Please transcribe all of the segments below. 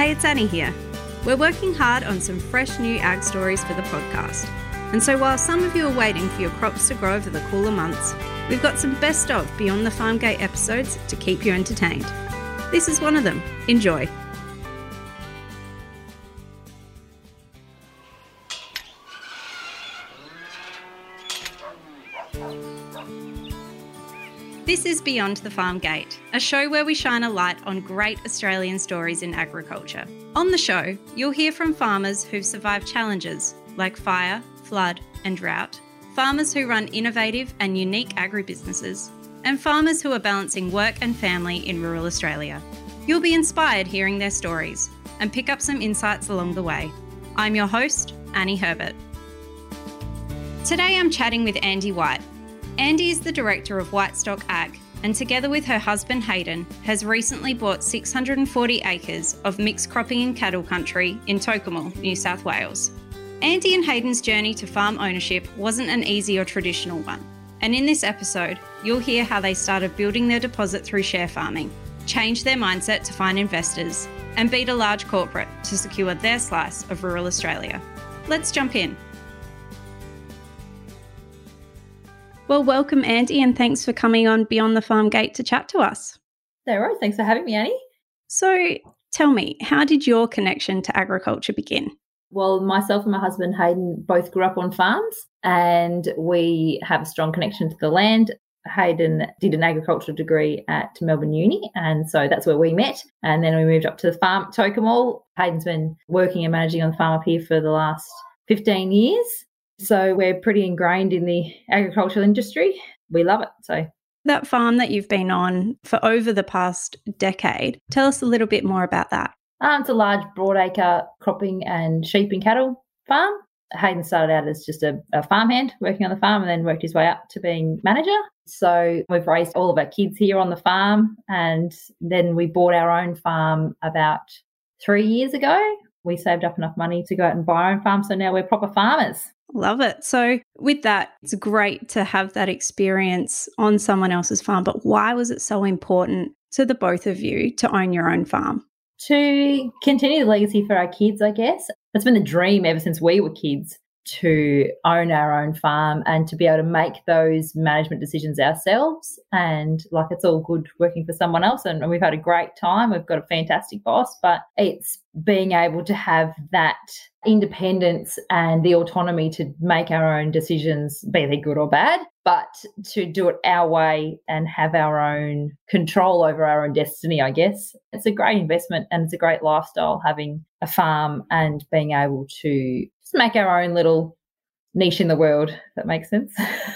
Hey, it's Annie here. We're working hard on some fresh new ag stories for the podcast. And so while some of you are waiting for your crops to grow over the cooler months, we've got some best of Beyond the Farm Gate episodes to keep you entertained. This is one of them. Enjoy. Beyond the Farm Gate, a show where we shine a light on great Australian stories in agriculture. On the show, you'll hear from farmers who've survived challenges like fire, flood, and drought, farmers who run innovative and unique agribusinesses, and farmers who are balancing work and family in rural Australia. You'll be inspired hearing their stories and pick up some insights along the way. I'm your host, Annie Herbert. Today I'm chatting with Andy White, Andy is the director of Whitestock Ag, and together with her husband Hayden, has recently bought 640 acres of mixed cropping and cattle country in Tocumwal, New South Wales. Andy and Hayden's journey to farm ownership wasn't an easy or traditional one, and in this episode, you'll hear how they started building their deposit through share farming, changed their mindset to find investors, and beat a large corporate to secure their slice of rural Australia. Let's jump in. Well, welcome, Andy, and thanks for coming on Beyond the Farm Gate to chat to us. No worries. Thanks for having me, Annie. So, tell me, how did your connection to agriculture begin? Well, myself and my husband Hayden both grew up on farms and we have a strong connection to the land. Hayden did an agricultural degree at Melbourne Uni, and so that's where we met. And then we moved up to the farm at Tocumwal. Hayden's been working and managing on the farm up here for the last 15 years. So we're pretty ingrained in the agricultural industry. We love it. So that farm that you've been on for over the past decade, tell us a little bit more about that. Um, it's a large broadacre cropping and sheep and cattle farm. Hayden started out as just a, a farmhand working on the farm and then worked his way up to being manager. So we've raised all of our kids here on the farm and then we bought our own farm about three years ago. We saved up enough money to go out and buy our own farm. So now we're proper farmers. Love it. So, with that, it's great to have that experience on someone else's farm. But why was it so important to the both of you to own your own farm? To continue the legacy for our kids, I guess. That's been the dream ever since we were kids to own our own farm and to be able to make those management decisions ourselves. And like it's all good working for someone else. And we've had a great time. We've got a fantastic boss, but it's being able to have that independence and the autonomy to make our own decisions, be they good or bad, but to do it our way and have our own control over our own destiny, I guess. It's a great investment and it's a great lifestyle having a farm and being able to just make our own little niche in the world. that makes sense.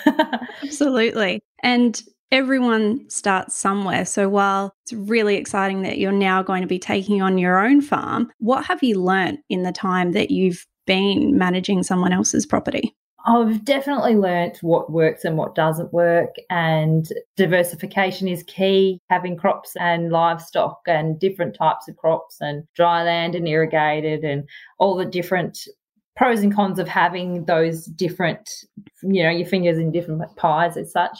Absolutely. And everyone starts somewhere. So while it's really exciting that you're now going to be taking on your own farm, what have you learnt in the time that you've been managing someone else's property? I've definitely learnt what works and what doesn't work, and diversification is key. Having crops and livestock and different types of crops, and dry land and irrigated, and all the different pros and cons of having those different, you know, your fingers in different pies as such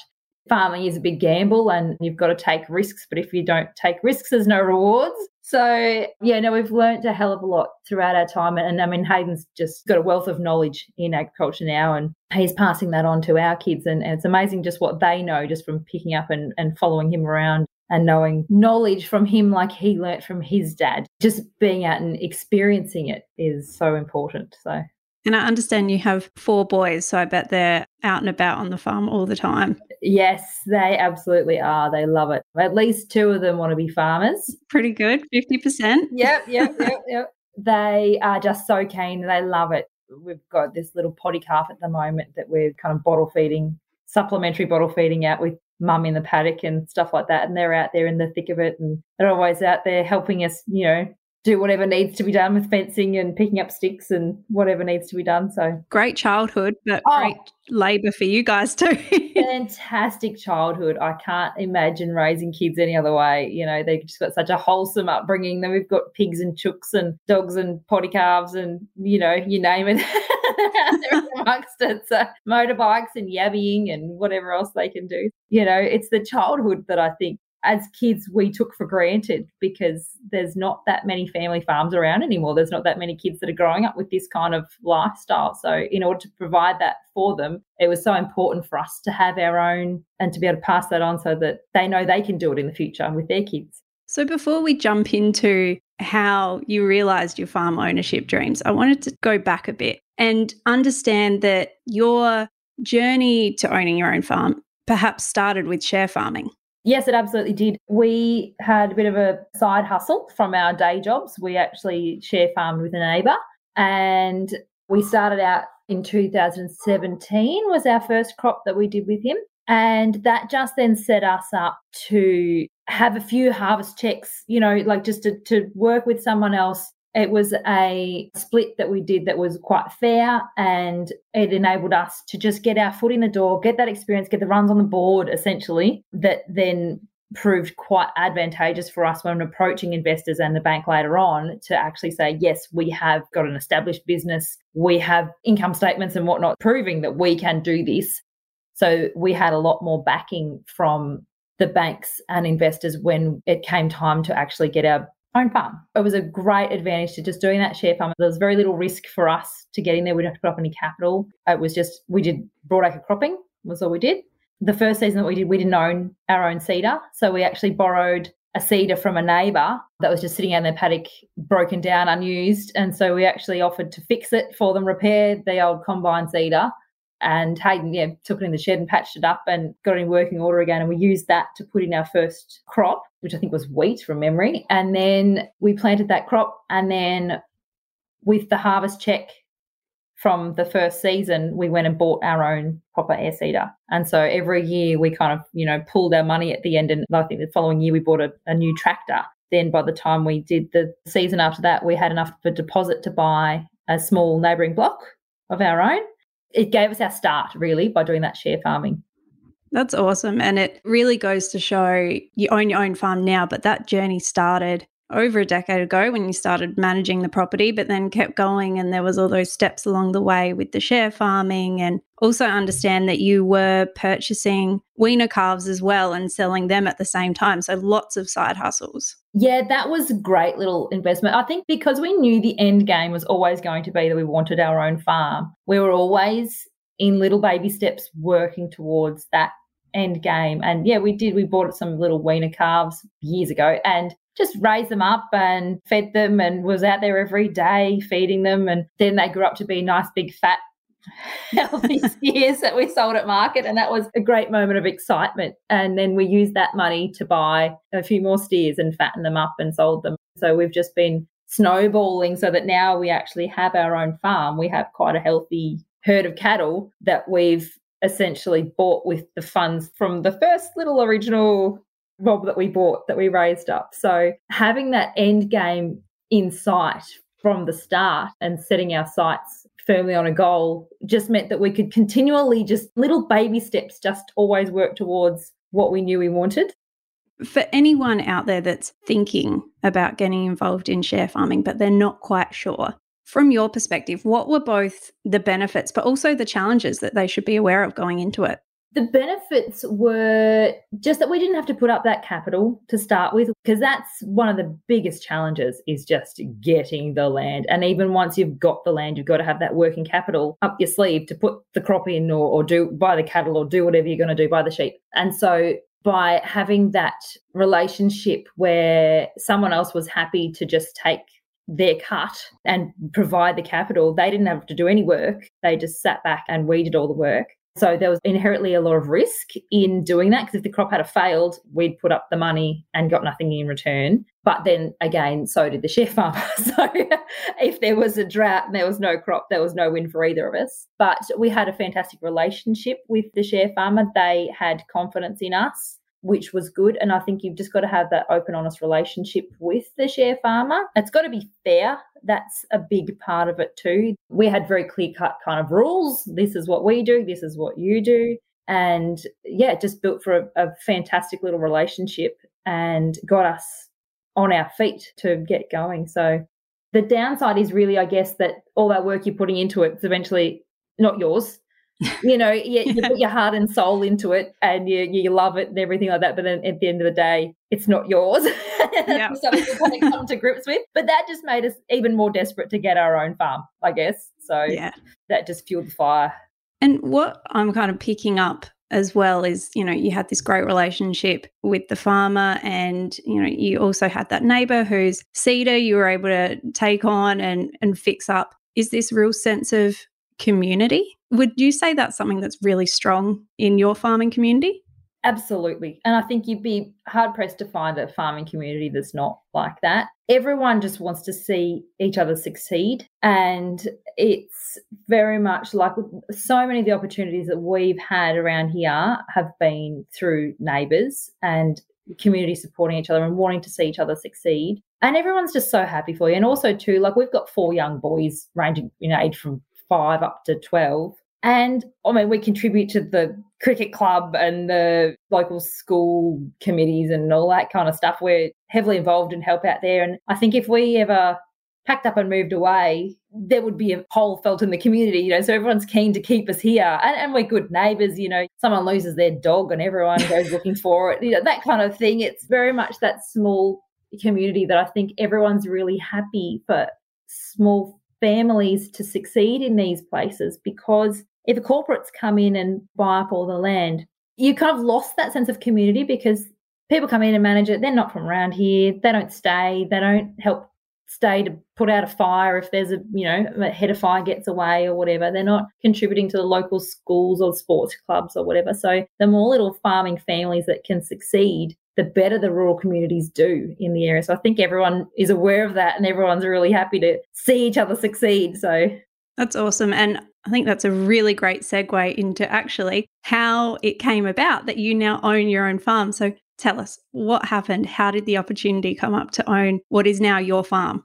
farming is a big gamble and you've got to take risks. But if you don't take risks, there's no rewards. So, yeah, no, we've learned a hell of a lot throughout our time. And I mean, Hayden's just got a wealth of knowledge in agriculture now, and he's passing that on to our kids. And, and it's amazing just what they know just from picking up and, and following him around and knowing knowledge from him like he learnt from his dad. Just being out and experiencing it is so important. So, and I understand you have four boys, so I bet they're out and about on the farm all the time. Yes, they absolutely are. They love it. At least two of them want to be farmers. Pretty good, 50%. Yep, yep, yep, yep. They are just so keen. They love it. We've got this little potty calf at the moment that we're kind of bottle feeding, supplementary bottle feeding out with mum in the paddock and stuff like that. And they're out there in the thick of it and they're always out there helping us, you know, do whatever needs to be done with fencing and picking up sticks and whatever needs to be done. So great childhood, but oh, great labour for you guys too. fantastic childhood. I can't imagine raising kids any other way. You know, they've just got such a wholesome upbringing. Then we've got pigs and chooks and dogs and potty calves and you know, you name it. amongst it. So motorbikes and yabbying and whatever else they can do. You know, it's the childhood that I think as kids we took for granted because there's not that many family farms around anymore. There's not that many kids that are growing up with this kind of lifestyle. So, in order to provide that for them, it was so important for us to have our own and to be able to pass that on so that they know they can do it in the future with their kids. So, before we jump into how you realized your farm ownership dreams, I wanted to go back a bit and understand that your journey to owning your own farm perhaps started with share farming. Yes, it absolutely did. We had a bit of a side hustle from our day jobs. We actually share farmed with a neighbour and we started out in 2017 was our first crop that we did with him. And that just then set us up to have a few harvest checks, you know, like just to, to work with someone else it was a split that we did that was quite fair and it enabled us to just get our foot in the door, get that experience, get the runs on the board essentially, that then proved quite advantageous for us when approaching investors and the bank later on to actually say, yes, we have got an established business, we have income statements and whatnot proving that we can do this. So we had a lot more backing from the banks and investors when it came time to actually get our own farm. It was a great advantage to just doing that share farm. There was very little risk for us to get in there. We didn't have to put up any capital. It was just, we did broadacre cropping was all we did. The first season that we did, we didn't own our own seeder. So we actually borrowed a seeder from a neighbour that was just sitting out in their paddock, broken down, unused. And so we actually offered to fix it for them, repair the old combine seeder and Hayden, yeah, took it in the shed and patched it up and got it in working order again. And we used that to put in our first crop, which I think was wheat from memory. And then we planted that crop. And then with the harvest check from the first season, we went and bought our own proper air seeder. And so every year we kind of, you know, pulled our money at the end. And I think the following year we bought a, a new tractor. Then by the time we did the season after that, we had enough of a deposit to buy a small neighbouring block of our own it gave us our start really by doing that share farming. That's awesome. And it really goes to show you own your own farm now, but that journey started over a decade ago when you started managing the property, but then kept going. And there was all those steps along the way with the share farming and also understand that you were purchasing weaner calves as well and selling them at the same time. So lots of side hustles. Yeah, that was a great little investment. I think because we knew the end game was always going to be that we wanted our own farm, we were always in little baby steps working towards that end game. And yeah, we did. We bought some little weaner calves years ago and just raised them up and fed them and was out there every day feeding them. And then they grew up to be nice, big, fat, healthy steers that we sold at market. And that was a great moment of excitement. And then we used that money to buy a few more steers and fatten them up and sold them. So we've just been snowballing so that now we actually have our own farm. We have quite a healthy herd of cattle that we've essentially bought with the funds from the first little original mob that we bought that we raised up. So having that end game in sight from the start and setting our sights firmly on a goal just meant that we could continually just little baby steps just always work towards what we knew we wanted. For anyone out there that's thinking about getting involved in share farming, but they're not quite sure, from your perspective, what were both the benefits, but also the challenges that they should be aware of going into it? The benefits were just that we didn't have to put up that capital to start with, because that's one of the biggest challenges is just getting the land. And even once you've got the land, you've got to have that working capital up your sleeve to put the crop in or, or do buy the cattle or do whatever you're going to do, buy the sheep. And so by having that relationship where someone else was happy to just take their cut and provide the capital, they didn't have to do any work. They just sat back and we did all the work. So there was inherently a lot of risk in doing that because if the crop had failed, we'd put up the money and got nothing in return. But then again, so did the share farmer. so if there was a drought and there was no crop, there was no win for either of us. But we had a fantastic relationship with the share farmer. They had confidence in us which was good. And I think you've just got to have that open, honest relationship with the share farmer. It's got to be fair. That's a big part of it too. We had very clear cut kind of rules. This is what we do, this is what you do. And yeah, just built for a, a fantastic little relationship and got us on our feet to get going. So the downside is really, I guess, that all that work you're putting into it is eventually not yours. you know, you, you put your heart and soul into it and you, you love it and everything like that. But then at the end of the day, it's not yours. Yeah. Something you kind of come to grips with. But that just made us even more desperate to get our own farm, I guess. So yeah. that just fueled the fire. And what I'm kind of picking up as well is, you know, you had this great relationship with the farmer and, you know, you also had that neighbor whose seeder you were able to take on and and fix up. Is this real sense of community? Would you say that's something that's really strong in your farming community? Absolutely. And I think you'd be hard pressed to find a farming community that's not like that. Everyone just wants to see each other succeed. And it's very much like so many of the opportunities that we've had around here have been through neighbours and community supporting each other and wanting to see each other succeed. And everyone's just so happy for you. And also, too, like we've got four young boys ranging in age from five up to 12 and I mean, we contribute to the cricket club and the local school committees and all that kind of stuff. We're heavily involved and help out there. And I think if we ever packed up and moved away, there would be a hole felt in the community, you know. So everyone's keen to keep us here. And, and we're good neighbours, you know. Someone loses their dog and everyone goes looking for it, you know, that kind of thing. It's very much that small community that I think everyone's really happy for small families to succeed in these places because if the corporates come in and buy up all the land, you kind of lost that sense of community because people come in and manage it. They're not from around here. They don't stay. They don't help stay to put out a fire if there's a you know a head of fire gets away or whatever. They're not contributing to the local schools or sports clubs or whatever. So the more little farming families that can succeed, the better the rural communities do in the area. So I think everyone is aware of that and everyone's really happy to see each other succeed. So that's awesome. And I think that's a really great segue into actually how it came about that you now own your own farm. So tell us what happened? How did the opportunity come up to own what is now your farm?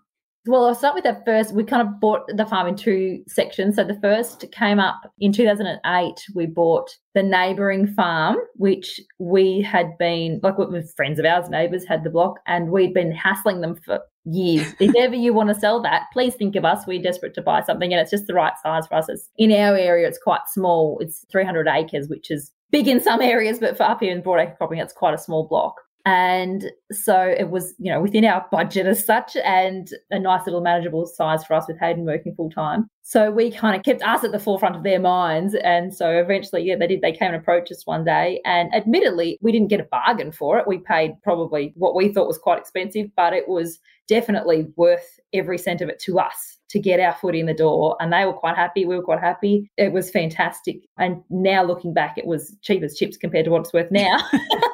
Well, I'll start with that first. We kind of bought the farm in two sections. So the first came up in 2008. We bought the neighbouring farm, which we had been, like with friends of ours, neighbours had the block, and we'd been hassling them for years. if ever you want to sell that, please think of us. We're desperate to buy something, and it's just the right size for us. It's, in our area, it's quite small. It's 300 acres, which is big in some areas, but for up here in Broadacre Cropping, it's quite a small block. And so it was, you know, within our budget as such and a nice little manageable size for us with Hayden working full time. So we kind of kept us at the forefront of their minds. And so eventually, yeah, they did. They came and approached us one day. And admittedly, we didn't get a bargain for it. We paid probably what we thought was quite expensive, but it was definitely worth every cent of it to us to get our foot in the door. And they were quite happy. We were quite happy. It was fantastic. And now looking back, it was cheap as chips compared to what it's worth now.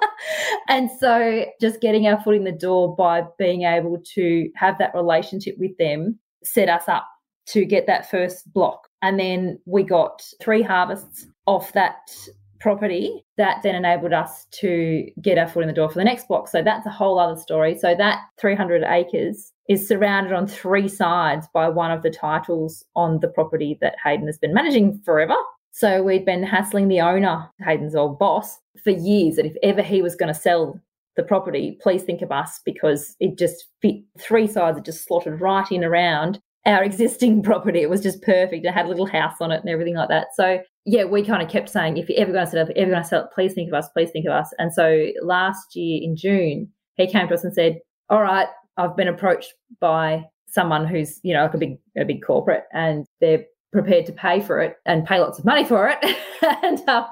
and so just getting our foot in the door by being able to have that relationship with them set us up to get that first block. And then we got three harvests off that property that then enabled us to get our foot in the door for the next block. So that's a whole other story. So that 300 acres is surrounded on three sides by one of the titles on the property that Hayden has been managing forever. So we'd been hassling the owner, Hayden's old boss, for years that if ever he was going to sell the property, please think of us because it just fit three sides, it just slotted right in around our existing property. It was just perfect. It had a little house on it and everything like that. So yeah, we kind of kept saying, if you're ever going to sell it, if you're ever going to sell it, please think of us, please think of us. And so last year in June, he came to us and said, all right, I've been approached by someone who's, you know, like a big, a big corporate and they're prepared to pay for it and pay lots of money for it. and uh,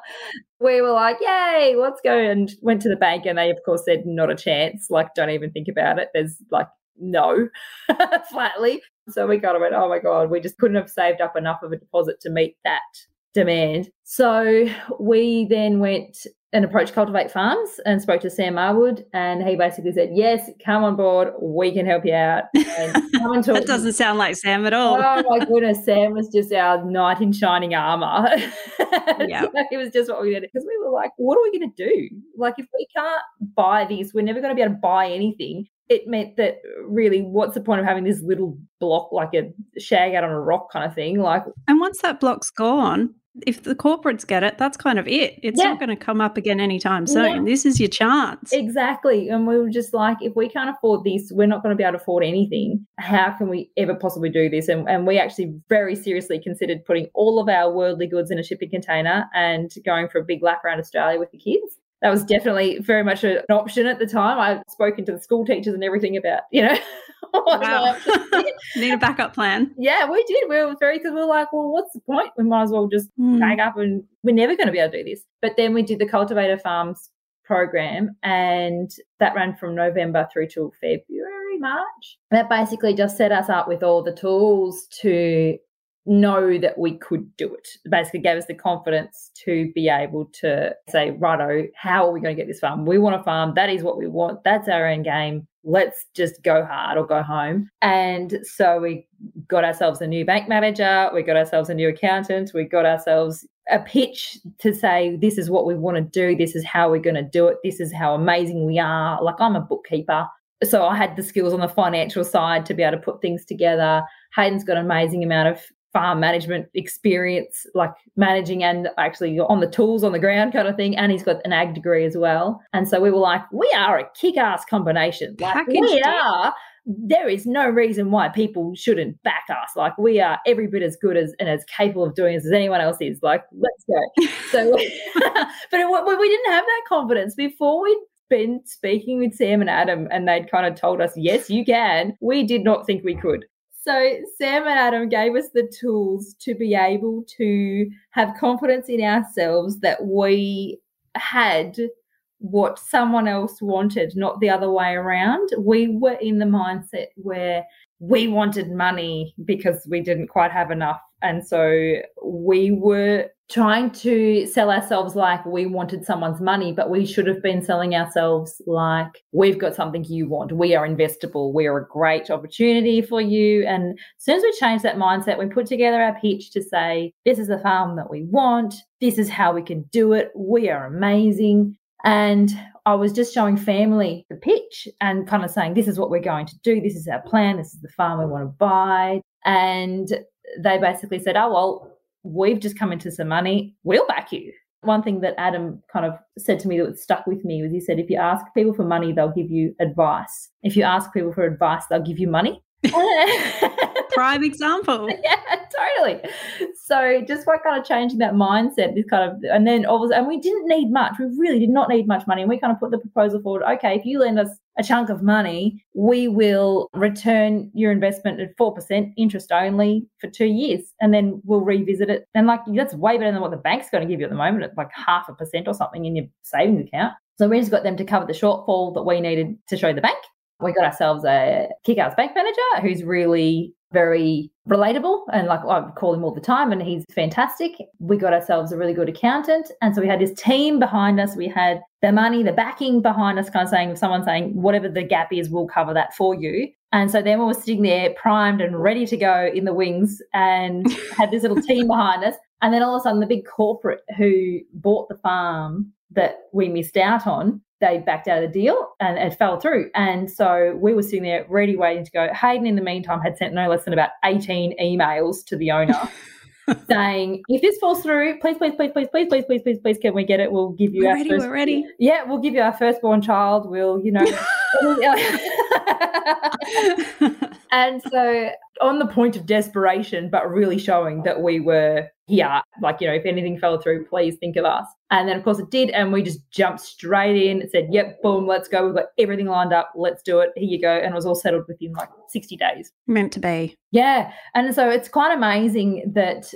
we were like, yay, let's go. And went to the bank and they, of course, said, not a chance. Like, don't even think about it. There's like, no, flatly. So we kind of went, oh my God, we just couldn't have saved up enough of a deposit to meet that demand. So we then went and approached Cultivate Farms and spoke to Sam Marwood, and he basically said, "Yes, come on board. We can help you out." And that doesn't sound like Sam at all. oh my goodness, Sam was just our knight in shining armor. Yeah, it was just what we did because we were like, "What are we going to do? Like, if we can't buy this, we're never going to be able to buy anything." It meant that really, what's the point of having this little block, like a shag out on a rock kind of thing? Like, and once that block's gone, if the corporates get it, that's kind of it. It's yeah. not going to come up again anytime soon. Yeah. This is your chance. Exactly. And we were just like, if we can't afford this, we're not going to be able to afford anything. How can we ever possibly do this? And, and we actually very seriously considered putting all of our worldly goods in a shipping container and going for a big lap around Australia with the kids that was definitely very much an option at the time. I've spoken to the school teachers and everything about, you know, wow. need a backup plan. Yeah, we did. We were very because we were like, well, what's the point? We might as well just mm. bag up and we're never going to be able to do this. But then we did the Cultivate Farms program and that ran from November through till February, March. That basically just set us up with all the tools to know that we could do it. it. Basically, gave us the confidence to be able to say, righto, how are we going to get this farm? We want a farm. That is what we want. That's our end game. Let's just go hard or go home. And so we got ourselves a new bank manager. We got ourselves a new accountant. We got ourselves a pitch to say, this is what we want to do. This is how we're going to do it. This is how amazing we are. Like, I'm a bookkeeper. So I had the skills on the financial side to be able to put things together. Hayden's got an amazing amount of farm management experience, like managing and actually on the tools on the ground kind of thing. And he's got an ag degree as well. And so we were like, we are a kick ass combination. Like Packaged we are. There is no reason why people shouldn't back us. Like we are every bit as good as and as capable of doing this as anyone else is. Like let's go. so, but it, we didn't have that confidence before we'd been speaking with Sam and Adam and they'd kind of told us, yes, you can. We did not think we could. So Sam and Adam gave us the tools to be able to have confidence in ourselves that we had what someone else wanted, not the other way around. We were in the mindset where we wanted money because we didn't quite have enough. And so we were trying to sell ourselves like we wanted someone's money, but we should have been selling ourselves like we've got something you want. We are investable. We are a great opportunity for you. And as soon as we changed that mindset, we put together our pitch to say, this is the farm that we want. This is how we can do it. We are amazing. And I was just showing family the pitch and kind of saying, this is what we're going to do. This is our plan. This is the farm we want to buy. And they basically said, oh, well, we've just come into some money. We'll back you. One thing that Adam kind of said to me that stuck with me was he said, if you ask people for money, they'll give you advice. If you ask people for advice, they'll give you money. Prime example. Yeah, totally. So just by kind of changing that mindset, this kind of, and then all of and we didn't need much. We really did not need much money. And we kind of put the proposal forward. Okay, if you lend us a chunk of money, we will return your investment at 4% interest only for two years. And then we'll revisit it. And like, that's way better than what the bank's going to give you at the moment. It's like half a percent or something in your savings account. So we just got them to cover the shortfall that we needed to show the bank we got ourselves a kick-ass bank manager who's really very relatable and like I call him all the time and he's fantastic. We got ourselves a really good accountant. And so we had this team behind us. We had the money, the backing behind us, kind of saying, someone saying, whatever the gap is, we'll cover that for you. And so then we were sitting there primed and ready to go in the wings and had this little team behind us. And then all of a sudden the big corporate who bought the farm that we missed out on they backed out of the deal and it fell through. And so we were sitting there ready, waiting to go. Hayden, in the meantime, had sent no less than about 18 emails to the owner. saying, if this falls through, please, please, please, please, please, please, please, please, please, can we get it? We'll give you we're our ready, first, we're ready. Yeah, we'll give you our firstborn child. We'll, you know. and so on the point of desperation, but really showing that we were here. Like, you know, if anything fell through, please think of us. And then, of course, it did. And we just jumped straight in and said, yep, boom, let's go. We've got everything lined up. Let's do it. Here you go. And it was all settled within like 60 days. Meant to be. Yeah. And so it's quite amazing that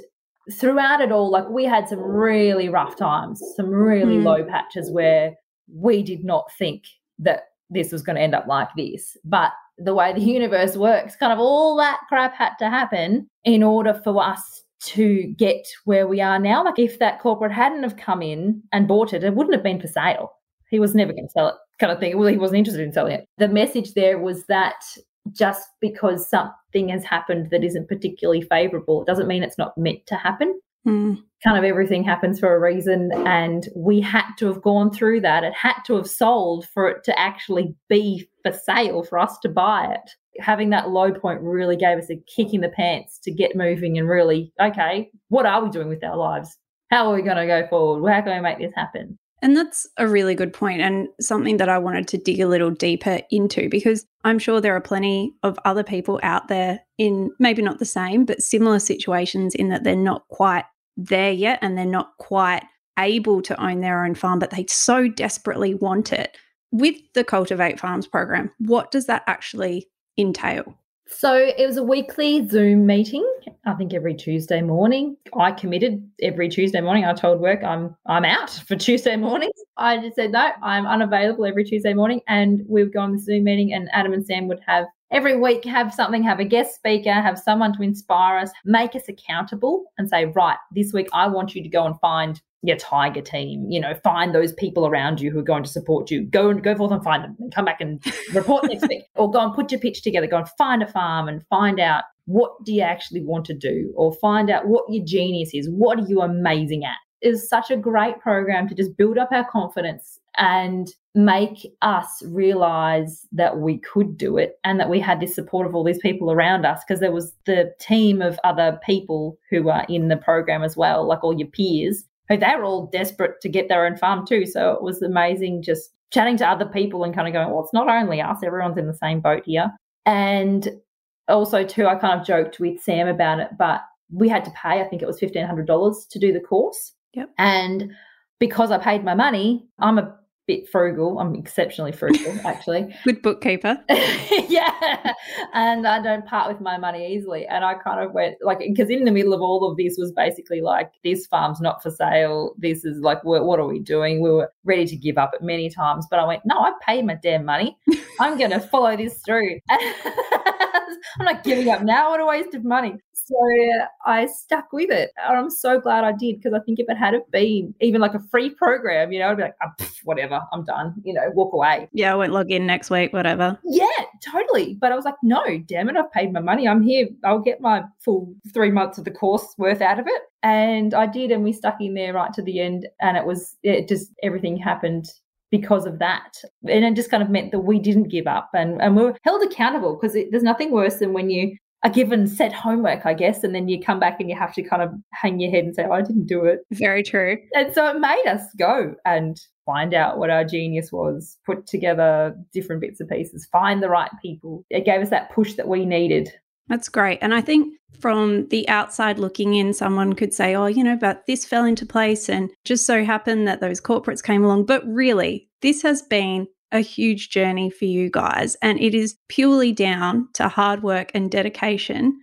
throughout it all, like we had some really rough times, some really mm. low patches where we did not think that this was going to end up like this. But the way the universe works, kind of all that crap had to happen in order for us to get where we are now. Like if that corporate hadn't have come in and bought it, it wouldn't have been for sale. He was never going to sell it, kind of thing. Well, he wasn't interested in selling it. The message there was that just because something has happened that isn't particularly favorable, it doesn't mean it's not meant to happen. Mm. Kind of everything happens for a reason. And we had to have gone through that. It had to have sold for it to actually be for sale for us to buy it. Having that low point really gave us a kick in the pants to get moving and really, okay, what are we doing with our lives? How are we going to go forward? How can we make this happen? And that's a really good point and something that I wanted to dig a little deeper into because I'm sure there are plenty of other people out there in maybe not the same, but similar situations in that they're not quite there yet and they're not quite able to own their own farm, but they so desperately want it. With the Cultivate Farms program, what does that actually entail? So it was a weekly Zoom meeting. I think every Tuesday morning. I committed every Tuesday morning. I told work I'm I'm out for Tuesday mornings. I just said no, I'm unavailable every Tuesday morning, and we would go on the Zoom meeting, and Adam and Sam would have every week have something, have a guest speaker, have someone to inspire us, make us accountable, and say, right, this week I want you to go and find your tiger team. You know, find those people around you who are going to support you. Go and go forth and find them, and come back and report next week, or go and put your pitch together. Go and find a farm and find out what do you actually want to do, or find out what your genius is. What are you amazing at? Is such a great program to just build up our confidence and make us realize that we could do it and that we had this support of all these people around us because there was the team of other people who were in the program as well, like all your peers who they were all desperate to get their own farm too. So it was amazing just chatting to other people and kind of going, well, it's not only us, everyone's in the same boat here. And also, too, I kind of joked with Sam about it, but we had to pay, I think it was $1,500 to do the course. Yep. And because I paid my money, I'm a bit frugal. I'm exceptionally frugal, actually. Good bookkeeper. yeah. And I don't part with my money easily. And I kind of went like, because in the middle of all of this was basically like, this farm's not for sale. This is like, what are we doing? We were ready to give up it many times. But I went, no, I paid my damn money. I'm going to follow this through. I'm not giving up now. What a waste of money. So I stuck with it. And I'm so glad I did because I think if it had been even like a free program, you know, I'd be like, oh, whatever, I'm done, you know, walk away. Yeah, I won't log in next week, whatever. Yeah, totally. But I was like, no, damn it, I've paid my money. I'm here. I'll get my full three months of the course worth out of it. And I did. And we stuck in there right to the end. And it was, it just, everything happened because of that. And it just kind of meant that we didn't give up and, and we were held accountable because there's nothing worse than when you are given set homework, I guess, and then you come back and you have to kind of hang your head and say, oh, I didn't do it. Very true. And so it made us go and find out what our genius was, put together different bits and pieces, find the right people. It gave us that push that we needed. That's great. And I think from the outside looking in, someone could say, oh, you know, but this fell into place and just so happened that those corporates came along. But really, this has been a huge journey for you guys. And it is purely down to hard work and dedication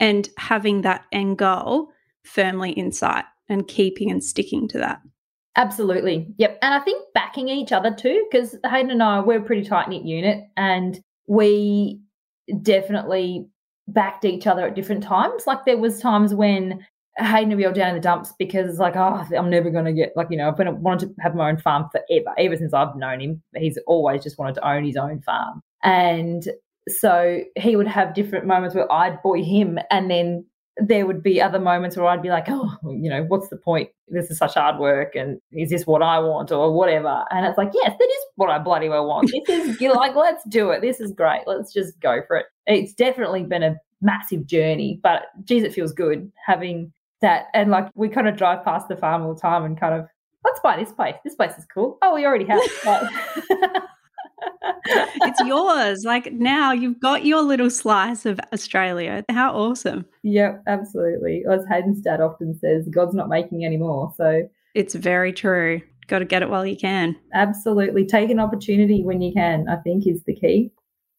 and having that end goal firmly in sight and keeping and sticking to that. Absolutely. Yep. And I think backing each other too, because Hayden and I, we're a pretty tight knit unit and we definitely backed each other at different times. Like there was times when Hayden would be all down in the dumps because it's like, oh, I'm never going to get like you know I've been wanted to have my own farm forever. Ever since I've known him, he's always just wanted to own his own farm, and so he would have different moments where I'd buoy him, and then there would be other moments where I'd be like, oh, you know, what's the point? This is such hard work, and is this what I want or whatever? And it's like, yes, that is what I bloody well want. This is like, let's do it. This is great. Let's just go for it. It's definitely been a massive journey, but geez, it feels good having that and like we kind of drive past the farm all the time and kind of let's buy this place. This place is cool. Oh, we already have. it's yours. Like now you've got your little slice of Australia. How awesome. Yep, absolutely. As Hayden's dad often says, God's not making any more. So it's very true. Got to get it while you can. Absolutely. Take an opportunity when you can, I think is the key.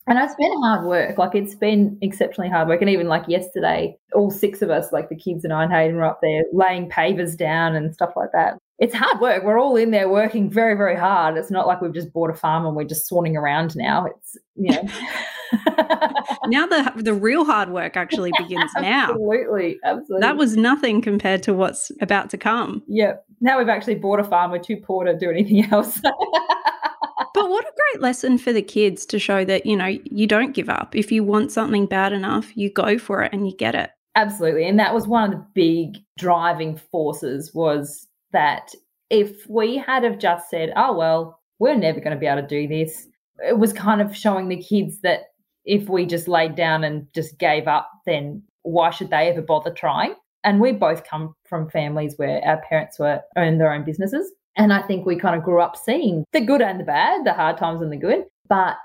And it's been hard work. Like it's been exceptionally hard work. And even like yesterday, all six of us, like the kids and I and Hayden, were up there laying pavers down and stuff like that. It's hard work. We're all in there working very, very hard. It's not like we've just bought a farm and we're just swanning around now. It's you know. now the the real hard work actually begins now. Absolutely, absolutely. That was nothing compared to what's about to come. Yep. Now we've actually bought a farm. We're too poor to do anything else but what a great lesson for the kids to show that, you know, you don't give up. If you want something bad enough, you go for it and you get it. Absolutely. And that was one of the big driving forces was that if we had have just said, oh, well, we're never going to be able to do this, it was kind of showing the kids that if we just laid down and just gave up, then why should they ever bother trying? And we both come from families where our parents were owned their own businesses. And I think we kind of grew up seeing the good and the bad, the hard times and the good. But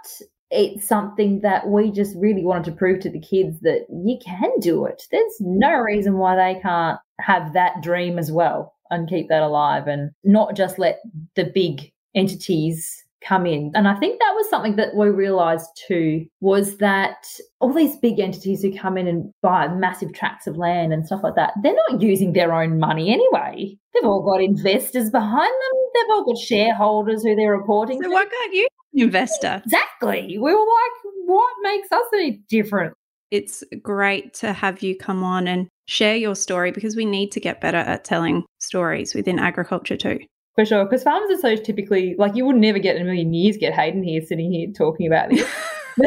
it's something that we just really wanted to prove to the kids that you can do it. There's no reason why they can't have that dream as well and keep that alive and not just let the big entities come in. And I think that was something that we realized too was that all these big entities who come in and buy massive tracts of land and stuff like that, they're not using their own money anyway. They've all got investors behind them. They've all got shareholders who they're reporting so to. why can't you investor? Exactly. We were like, what makes us any different? It's great to have you come on and share your story because we need to get better at telling stories within agriculture too. For sure. Because farmers are so typically like you would never get in a million years get Hayden here sitting here talking about this.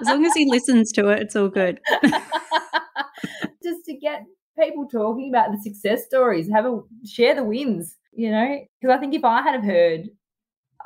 As long as he listens to it, it's all good. Just to get people talking about the success stories, have a share the wins, you know? Because I think if I had have heard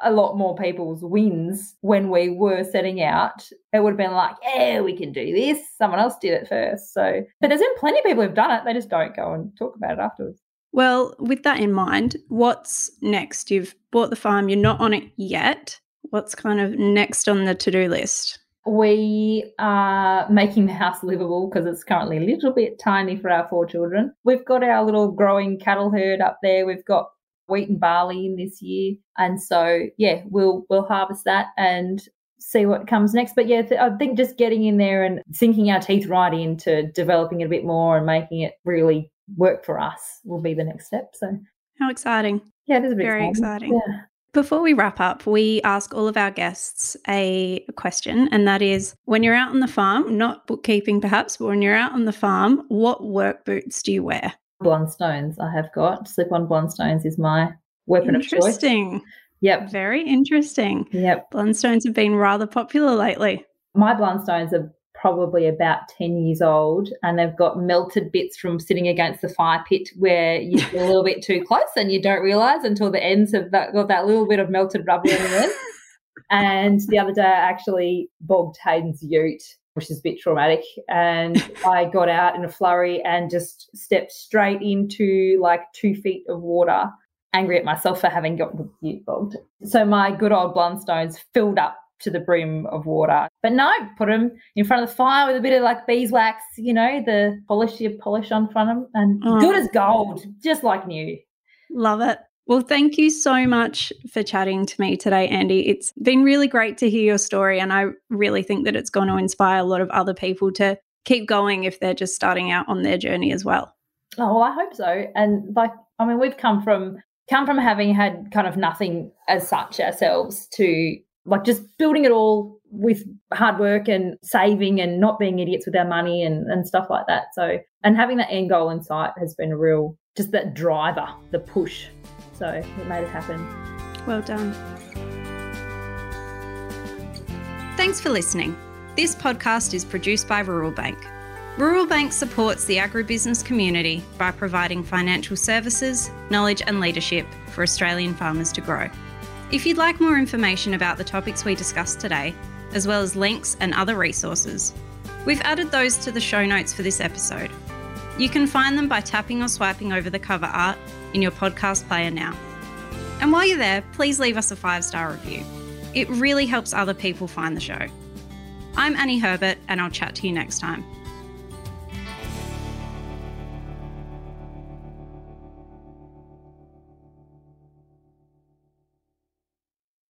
a lot more people's wins when we were setting out, it would have been like, yeah, we can do this. Someone else did it first. So, but there's been plenty of people who've done it. They just don't go and talk about it afterwards. Well, with that in mind, what's next? You've bought the farm, you're not on it yet. What's kind of next on the to do list? We are making the house livable because it's currently a little bit tiny for our four children. We've got our little growing cattle herd up there. We've got wheat and barley in this year, and so yeah, we'll we'll harvest that and see what comes next. But yeah, th- I think just getting in there and sinking our teeth right into developing it a bit more and making it really work for us will be the next step. So How exciting. yeah, it is a bit Very exciting. exciting. Yeah. Before we wrap up, we ask all of our guests a question, and that is when you're out on the farm, not bookkeeping perhaps, but when you're out on the farm, what work boots do you wear? Blundstones I have got. Slip on Blundstones is my weapon of choice. Interesting. Yep. Very interesting. Yep. Blundstones have been rather popular lately. My Blundstones are probably about 10 years old and they've got melted bits from sitting against the fire pit where you're a little bit too close and you don't realize until the ends have that, got that little bit of melted rubber in the end. And the other day, I actually bogged Hayden's ute, which is a bit traumatic. And I got out in a flurry and just stepped straight into like two feet of water, angry at myself for having got the ute bogged. So my good old Blundstones filled up to the brim of water. But no, put them in front of the fire with a bit of like beeswax, you know, the polish you polish on front of them, and Oh. good as gold, just like new. Love it. Well, thank you so much for chatting to me today, Andy. It's been really great to hear your story, and I really think that it's going to inspire a lot of other people to keep going if they're just starting out on their journey as well. Oh, well, I hope so. And like, I mean, we've come from come from having had kind of nothing as such ourselves to like just building it all with hard work and saving and not being idiots with our money and, and stuff like that. So, and having that end goal in sight has been a real, just that driver, the push. So it made it happen. Well done. Thanks for listening. This podcast is produced by Rural Bank. Rural Bank supports the agribusiness community by providing financial services, knowledge, and leadership for Australian farmers to grow. If you'd like more information about the topics we discussed today, as well as links and other resources, we've added those to the show notes for this episode. You can find them by tapping or swiping over the cover art in your podcast player now. And while you're there, please leave us a five star review. It really helps other people find the show. I'm Annie Herbert, and I'll chat to you next time.